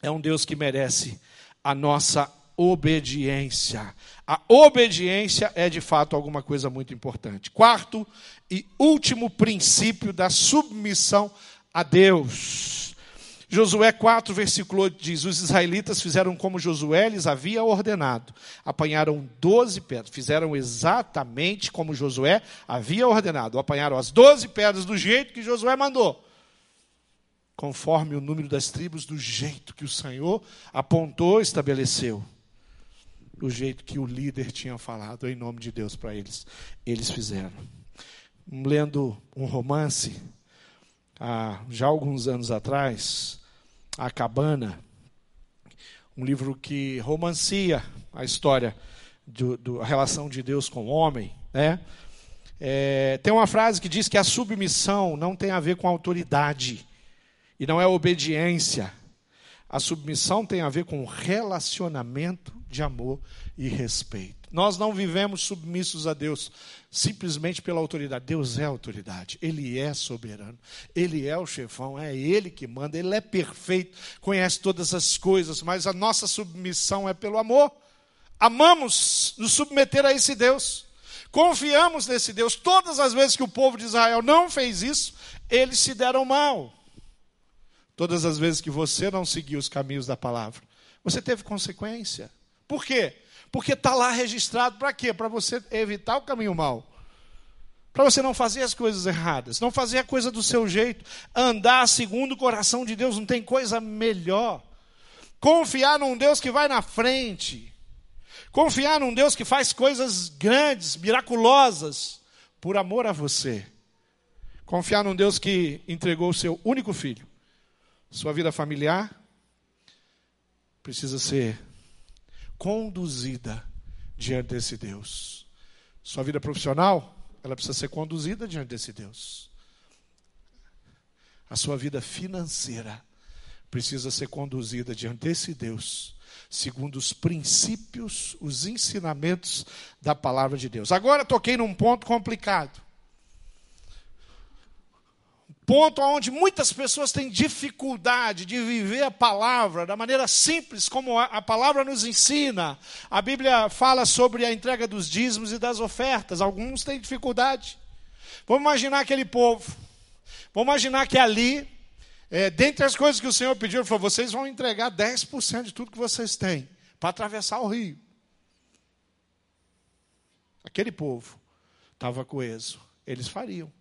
é um Deus que merece a nossa obediência. A obediência é de fato alguma coisa muito importante. Quarto e último princípio da submissão a Deus. Josué 4, versículo 8 diz: Os israelitas fizeram como Josué lhes havia ordenado. Apanharam doze pedras. Fizeram exatamente como Josué havia ordenado. Apanharam as doze pedras do jeito que Josué mandou. Conforme o número das tribos, do jeito que o Senhor apontou, estabeleceu do jeito que o líder tinha falado, em nome de Deus para eles. Eles fizeram. Lendo um romance, há já alguns anos atrás, A Cabana, um livro que romancia a história, do, do, a relação de Deus com o homem. Né? É, tem uma frase que diz que a submissão não tem a ver com autoridade, e não é obediência. A submissão tem a ver com relacionamento de amor e respeito. Nós não vivemos submissos a Deus simplesmente pela autoridade. Deus é autoridade, Ele é soberano, Ele é o chefão, é Ele que manda, Ele é perfeito, conhece todas as coisas, mas a nossa submissão é pelo amor. Amamos nos submeter a esse Deus, confiamos nesse Deus. Todas as vezes que o povo de Israel não fez isso, eles se deram mal. Todas as vezes que você não seguiu os caminhos da palavra, você teve consequência. Por quê? Porque está lá registrado para quê? Para você evitar o caminho mau. Para você não fazer as coisas erradas, não fazer a coisa do seu jeito, andar segundo o coração de Deus, não tem coisa melhor. Confiar num Deus que vai na frente. Confiar num Deus que faz coisas grandes, miraculosas, por amor a você. Confiar num Deus que entregou o seu único filho. Sua vida familiar precisa ser conduzida diante desse Deus. Sua vida profissional, ela precisa ser conduzida diante desse Deus. A sua vida financeira precisa ser conduzida diante desse Deus, segundo os princípios, os ensinamentos da palavra de Deus. Agora toquei num ponto complicado. Ponto onde muitas pessoas têm dificuldade de viver a palavra da maneira simples como a palavra nos ensina. A Bíblia fala sobre a entrega dos dízimos e das ofertas. Alguns têm dificuldade. Vamos imaginar aquele povo. Vamos imaginar que ali é, dentre as coisas que o Senhor pediu, ele falou: vocês vão entregar 10% de tudo que vocês têm para atravessar o rio. Aquele povo estava coeso, eles fariam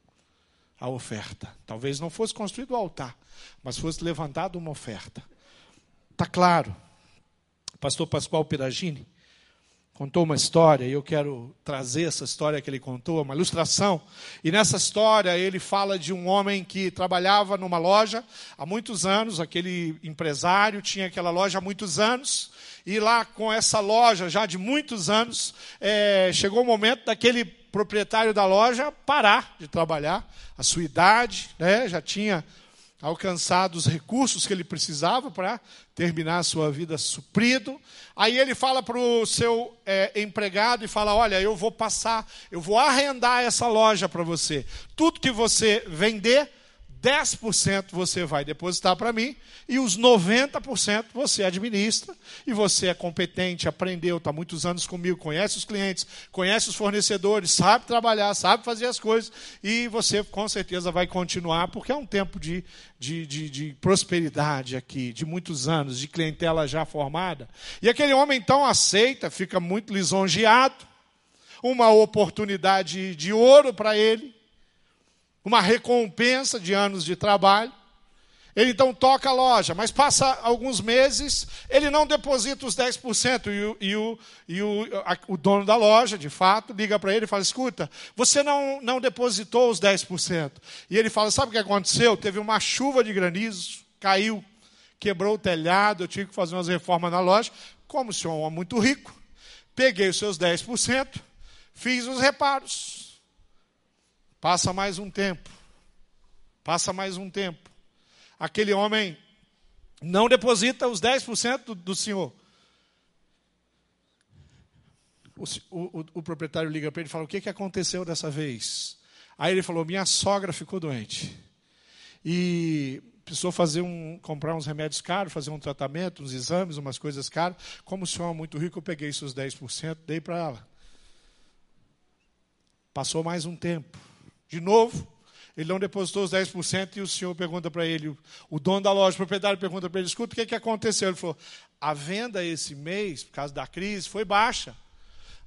a oferta. Talvez não fosse construído o altar, mas fosse levantada uma oferta. Está claro. Pastor Pascoal Piragini contou uma história, e eu quero trazer essa história que ele contou, uma ilustração. E nessa história ele fala de um homem que trabalhava numa loja há muitos anos, aquele empresário tinha aquela loja há muitos anos, e lá com essa loja já de muitos anos, é, chegou o momento daquele proprietário da loja parar de trabalhar, a sua idade, né, já tinha alcançado os recursos que ele precisava para terminar a sua vida suprido. Aí ele fala para o seu é, empregado e fala: Olha, eu vou passar, eu vou arrendar essa loja para você. Tudo que você vender, 10% você vai depositar para mim e os 90% você administra e você é competente, aprendeu, está muitos anos comigo, conhece os clientes, conhece os fornecedores, sabe trabalhar, sabe fazer as coisas e você com certeza vai continuar porque é um tempo de, de, de, de prosperidade aqui, de muitos anos, de clientela já formada. E aquele homem então aceita, fica muito lisonjeado, uma oportunidade de ouro para ele uma recompensa de anos de trabalho. Ele então toca a loja, mas passa alguns meses, ele não deposita os 10%. E o, e o, e o, a, o dono da loja, de fato, liga para ele e fala: Escuta, você não, não depositou os 10%. E ele fala: Sabe o que aconteceu? Teve uma chuva de granizo, caiu, quebrou o telhado, eu tive que fazer umas reformas na loja. Como o senhor é muito rico, peguei os seus 10%, fiz os reparos. Passa mais um tempo. Passa mais um tempo. Aquele homem não deposita os 10% do, do senhor. O, o, o, proprietário liga para ele e fala: O que, que aconteceu dessa vez? Aí ele falou: Minha sogra ficou doente. E precisou fazer um, comprar uns remédios caros, fazer um tratamento, uns exames, umas coisas caras. Como o senhor é muito rico, eu peguei seus 10%, dei para ela. Passou mais um tempo. De novo, ele não depositou os 10% e o senhor pergunta para ele, o dono da loja, o proprietário pergunta para ele, escuta, o que, que aconteceu? Ele falou, a venda esse mês, por causa da crise, foi baixa.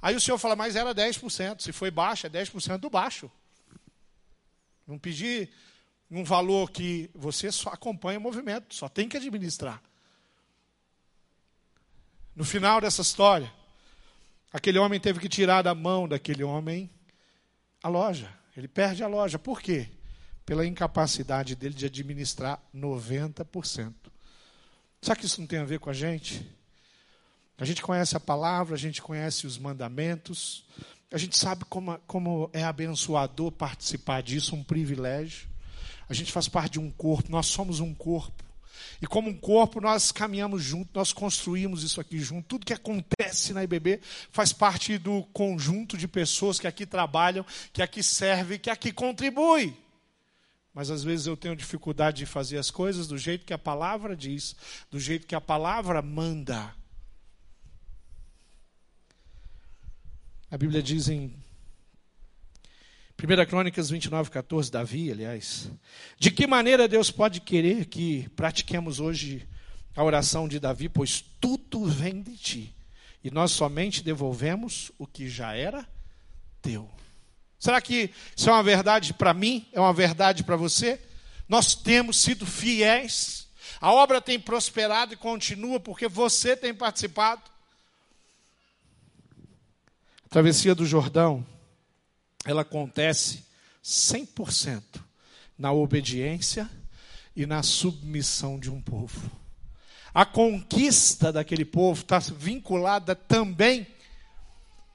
Aí o senhor fala, mas era 10%, se foi baixa, é 10% do baixo. Não pedi um valor que você só acompanha o movimento, só tem que administrar. No final dessa história, aquele homem teve que tirar da mão daquele homem a loja. Ele perde a loja. Por quê? Pela incapacidade dele de administrar 90%. Sabe que isso não tem a ver com a gente? A gente conhece a palavra, a gente conhece os mandamentos, a gente sabe como, como é abençoador participar disso, um privilégio. A gente faz parte de um corpo, nós somos um corpo. E como um corpo, nós caminhamos junto, nós construímos isso aqui junto. Tudo que acontece na IBB faz parte do conjunto de pessoas que aqui trabalham, que aqui servem, que aqui contribuem. Mas às vezes eu tenho dificuldade de fazer as coisas do jeito que a palavra diz, do jeito que a palavra manda. A Bíblia diz em 1 Crônicas 29, 14, Davi, aliás. De que maneira Deus pode querer que pratiquemos hoje a oração de Davi? Pois tudo vem de ti, e nós somente devolvemos o que já era teu. Será que isso é uma verdade para mim? É uma verdade para você? Nós temos sido fiéis, a obra tem prosperado e continua porque você tem participado. A travessia do Jordão ela acontece 100% na obediência e na submissão de um povo. A conquista daquele povo está vinculada também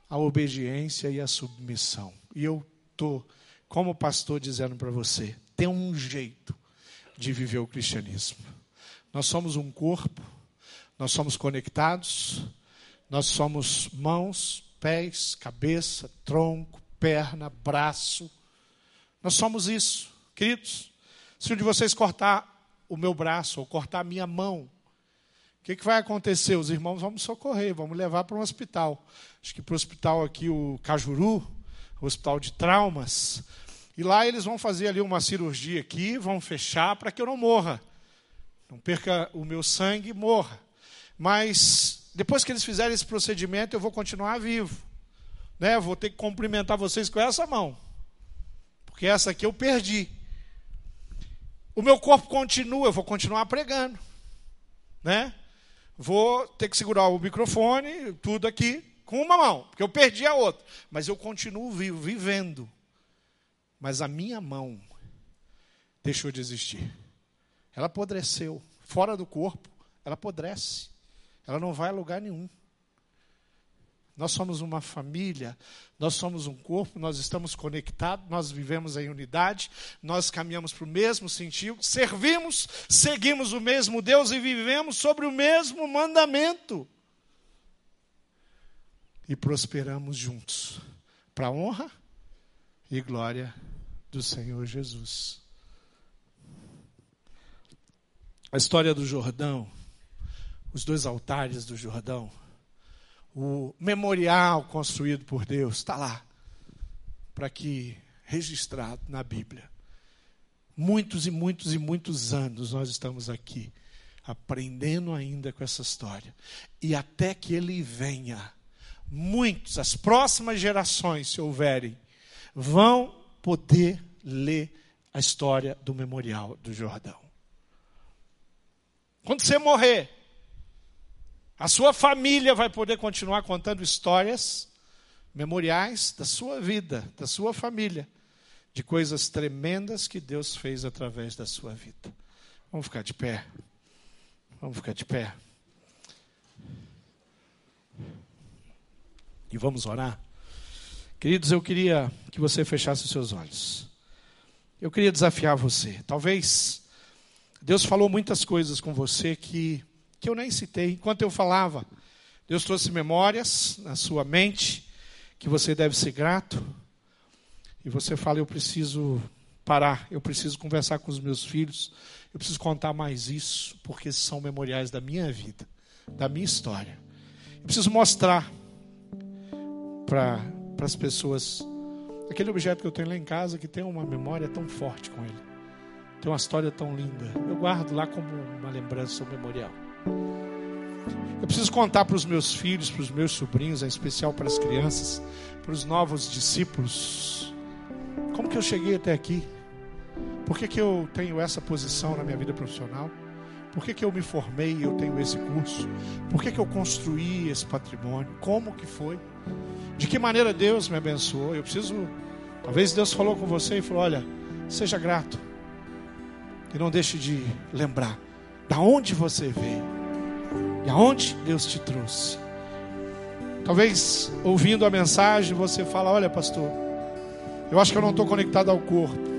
à obediência e à submissão. E eu estou, como pastor, dizendo para você: tem um jeito de viver o cristianismo. Nós somos um corpo, nós somos conectados, nós somos mãos, pés, cabeça, tronco, perna, braço. Nós somos isso, queridos. Se um de vocês cortar o meu braço ou cortar a minha mão, o que, que vai acontecer? Os irmãos vão me socorrer, vamos levar para um hospital. Acho que para o hospital aqui, o Cajuru, o hospital de traumas. E lá eles vão fazer ali uma cirurgia aqui, vão fechar para que eu não morra. Não perca o meu sangue e morra. Mas depois que eles fizerem esse procedimento, eu vou continuar vivo. Né? Vou ter que cumprimentar vocês com essa mão. Porque essa aqui eu perdi. O meu corpo continua, eu vou continuar pregando. Né? Vou ter que segurar o microfone, tudo aqui, com uma mão, porque eu perdi a outra. Mas eu continuo vivo, vivendo. Mas a minha mão deixou de existir. Ela apodreceu. Fora do corpo, ela apodrece. Ela não vai a lugar nenhum. Nós somos uma família, nós somos um corpo, nós estamos conectados, nós vivemos em unidade, nós caminhamos para o mesmo sentido, servimos, seguimos o mesmo Deus e vivemos sobre o mesmo mandamento. E prosperamos juntos, para a honra e glória do Senhor Jesus. A história do Jordão os dois altares do Jordão, o memorial construído por Deus está lá, para que registrado na Bíblia. Muitos e muitos e muitos anos nós estamos aqui aprendendo ainda com essa história. E até que ele venha, muitos, as próximas gerações, se houverem, vão poder ler a história do memorial do Jordão. Quando você morrer, a sua família vai poder continuar contando histórias, memoriais da sua vida, da sua família, de coisas tremendas que Deus fez através da sua vida. Vamos ficar de pé. Vamos ficar de pé. E vamos orar. Queridos, eu queria que você fechasse os seus olhos. Eu queria desafiar você. Talvez Deus falou muitas coisas com você que que eu nem citei. Enquanto eu falava, Deus trouxe memórias na sua mente que você deve ser grato. E você fala: Eu preciso parar, eu preciso conversar com os meus filhos, eu preciso contar mais isso, porque são memoriais da minha vida, da minha história. Eu preciso mostrar para as pessoas aquele objeto que eu tenho lá em casa que tem uma memória tão forte com ele, tem uma história tão linda. Eu guardo lá como uma lembrança, um memorial. Eu preciso contar para os meus filhos, para os meus sobrinhos, em especial para as crianças, para os novos discípulos, como que eu cheguei até aqui? Por que, que eu tenho essa posição na minha vida profissional? Por que, que eu me formei e eu tenho esse curso? Por que, que eu construí esse patrimônio? Como que foi? De que maneira Deus me abençoou? Eu preciso. Talvez Deus falou com você e falou: olha, seja grato. E não deixe de lembrar da onde você veio e aonde Deus te trouxe. Talvez ouvindo a mensagem você fala: Olha, pastor, eu acho que eu não estou conectado ao corpo.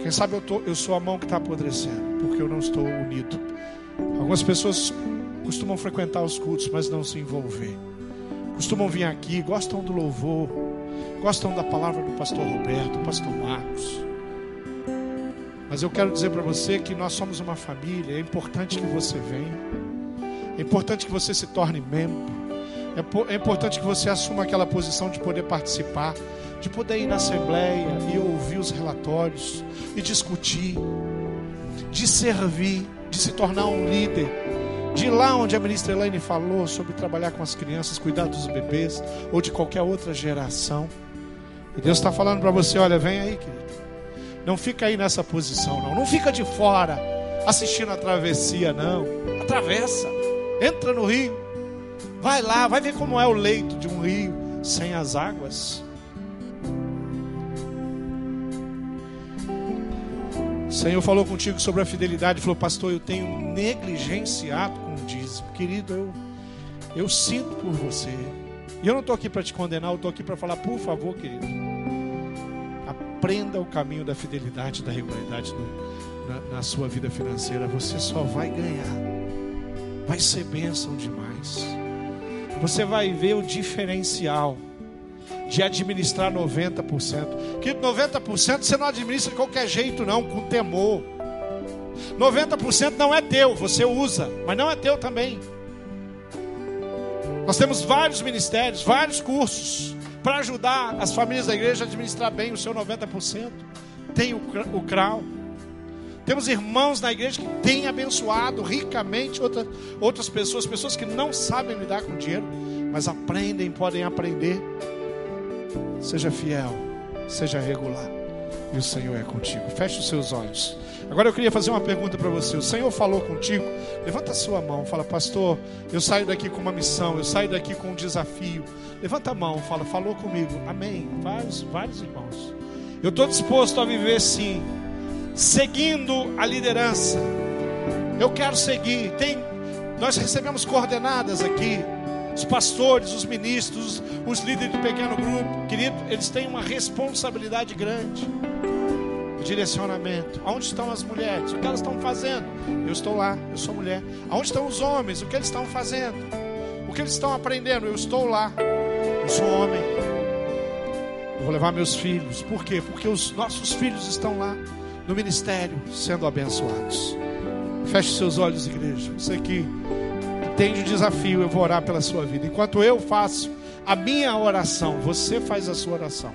Quem sabe eu, tô, eu sou a mão que está apodrecendo, porque eu não estou unido. Algumas pessoas costumam frequentar os cultos, mas não se envolver. Costumam vir aqui, gostam do louvor, gostam da palavra do pastor Roberto, do pastor Marcos. Mas eu quero dizer para você que nós somos uma família, é importante que você venha. É importante que você se torne membro. É, é importante que você assuma aquela posição de poder participar, de poder ir na assembleia e ouvir os relatórios e discutir, de servir, de se tornar um líder. De lá onde a ministra Elaine falou sobre trabalhar com as crianças, cuidar dos bebês ou de qualquer outra geração. E Deus está falando para você: olha, vem aí, querido. Não fica aí nessa posição, não. Não fica de fora assistindo a travessia, não. Atravessa. Entra no rio. Vai lá, vai ver como é o leito de um rio sem as águas. O Senhor falou contigo sobre a fidelidade, falou, pastor, eu tenho negligenciado com o dízimo. Querido, eu, eu sinto por você. E eu não estou aqui para te condenar, eu estou aqui para falar, por favor, querido, aprenda o caminho da fidelidade, da regularidade no, na, na sua vida financeira, você só vai ganhar. Vai ser bênção demais. Você vai ver o diferencial de administrar 90%. Que 90% você não administra de qualquer jeito, não, com temor. 90% não é teu, você usa, mas não é teu também. Nós temos vários ministérios, vários cursos para ajudar as famílias da igreja a administrar bem o seu 90%. Tem o, o CRAU. Temos irmãos na igreja que têm abençoado ricamente outras, outras pessoas, pessoas que não sabem lidar com dinheiro, mas aprendem, podem aprender. Seja fiel, seja regular, e o Senhor é contigo. Feche os seus olhos. Agora eu queria fazer uma pergunta para você. O Senhor falou contigo? Levanta a sua mão, fala, pastor, eu saio daqui com uma missão, eu saio daqui com um desafio. Levanta a mão, fala, falou comigo. Amém. Vários, vários irmãos. Eu estou disposto a viver sim, seguindo a liderança. Eu quero seguir. Tem, nós recebemos coordenadas aqui. Os pastores, os ministros, os líderes de pequeno grupo, querido, eles têm uma responsabilidade grande direcionamento. Aonde estão as mulheres? O que elas estão fazendo? Eu estou lá, eu sou mulher. Aonde estão os homens? O que eles estão fazendo? O que eles estão aprendendo? Eu estou lá. Eu sou homem. Eu vou levar meus filhos. Por quê? Porque os nossos filhos estão lá no ministério sendo abençoados. Feche seus olhos, igreja. Você que entende o desafio, eu vou orar pela sua vida. Enquanto eu faço a minha oração, você faz a sua oração.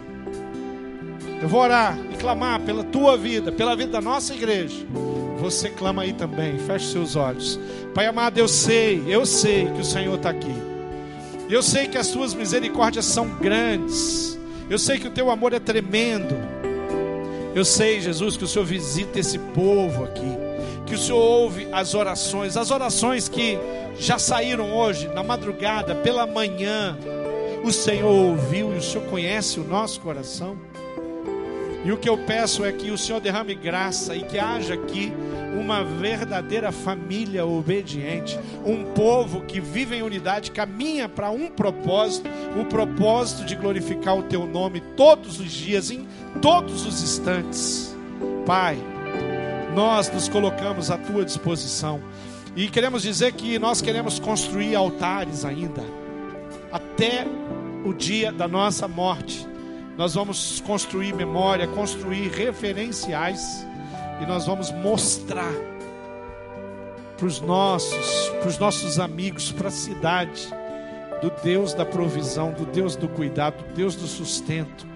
Eu vou orar e clamar pela tua vida, pela vida da nossa igreja. Você clama aí também, feche seus olhos. Pai amado, eu sei, eu sei que o Senhor está aqui. Eu sei que as tuas misericórdias são grandes. Eu sei que o teu amor é tremendo. Eu sei, Jesus, que o Senhor visita esse povo aqui. Que o Senhor ouve as orações, as orações que já saíram hoje, na madrugada, pela manhã. O Senhor ouviu e o Senhor conhece o nosso coração. E o que eu peço é que o Senhor derrame graça e que haja aqui uma verdadeira família obediente, um povo que vive em unidade, caminha para um propósito, o propósito de glorificar o teu nome todos os dias, em todos os instantes. Pai, nós nos colocamos à tua disposição e queremos dizer que nós queremos construir altares ainda até o dia da nossa morte nós vamos construir memória, construir referenciais e nós vamos mostrar para os nossos, para os nossos amigos, para a cidade, do Deus da provisão, do Deus do cuidado, do Deus do sustento,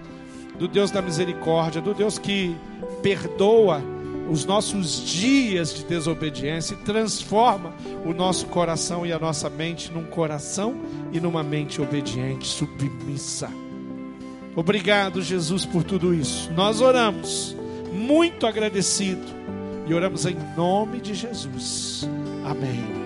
do Deus da misericórdia, do Deus que perdoa os nossos dias de desobediência e transforma o nosso coração e a nossa mente num coração e numa mente obediente, submissa. Obrigado, Jesus, por tudo isso. Nós oramos muito agradecido e oramos em nome de Jesus. Amém.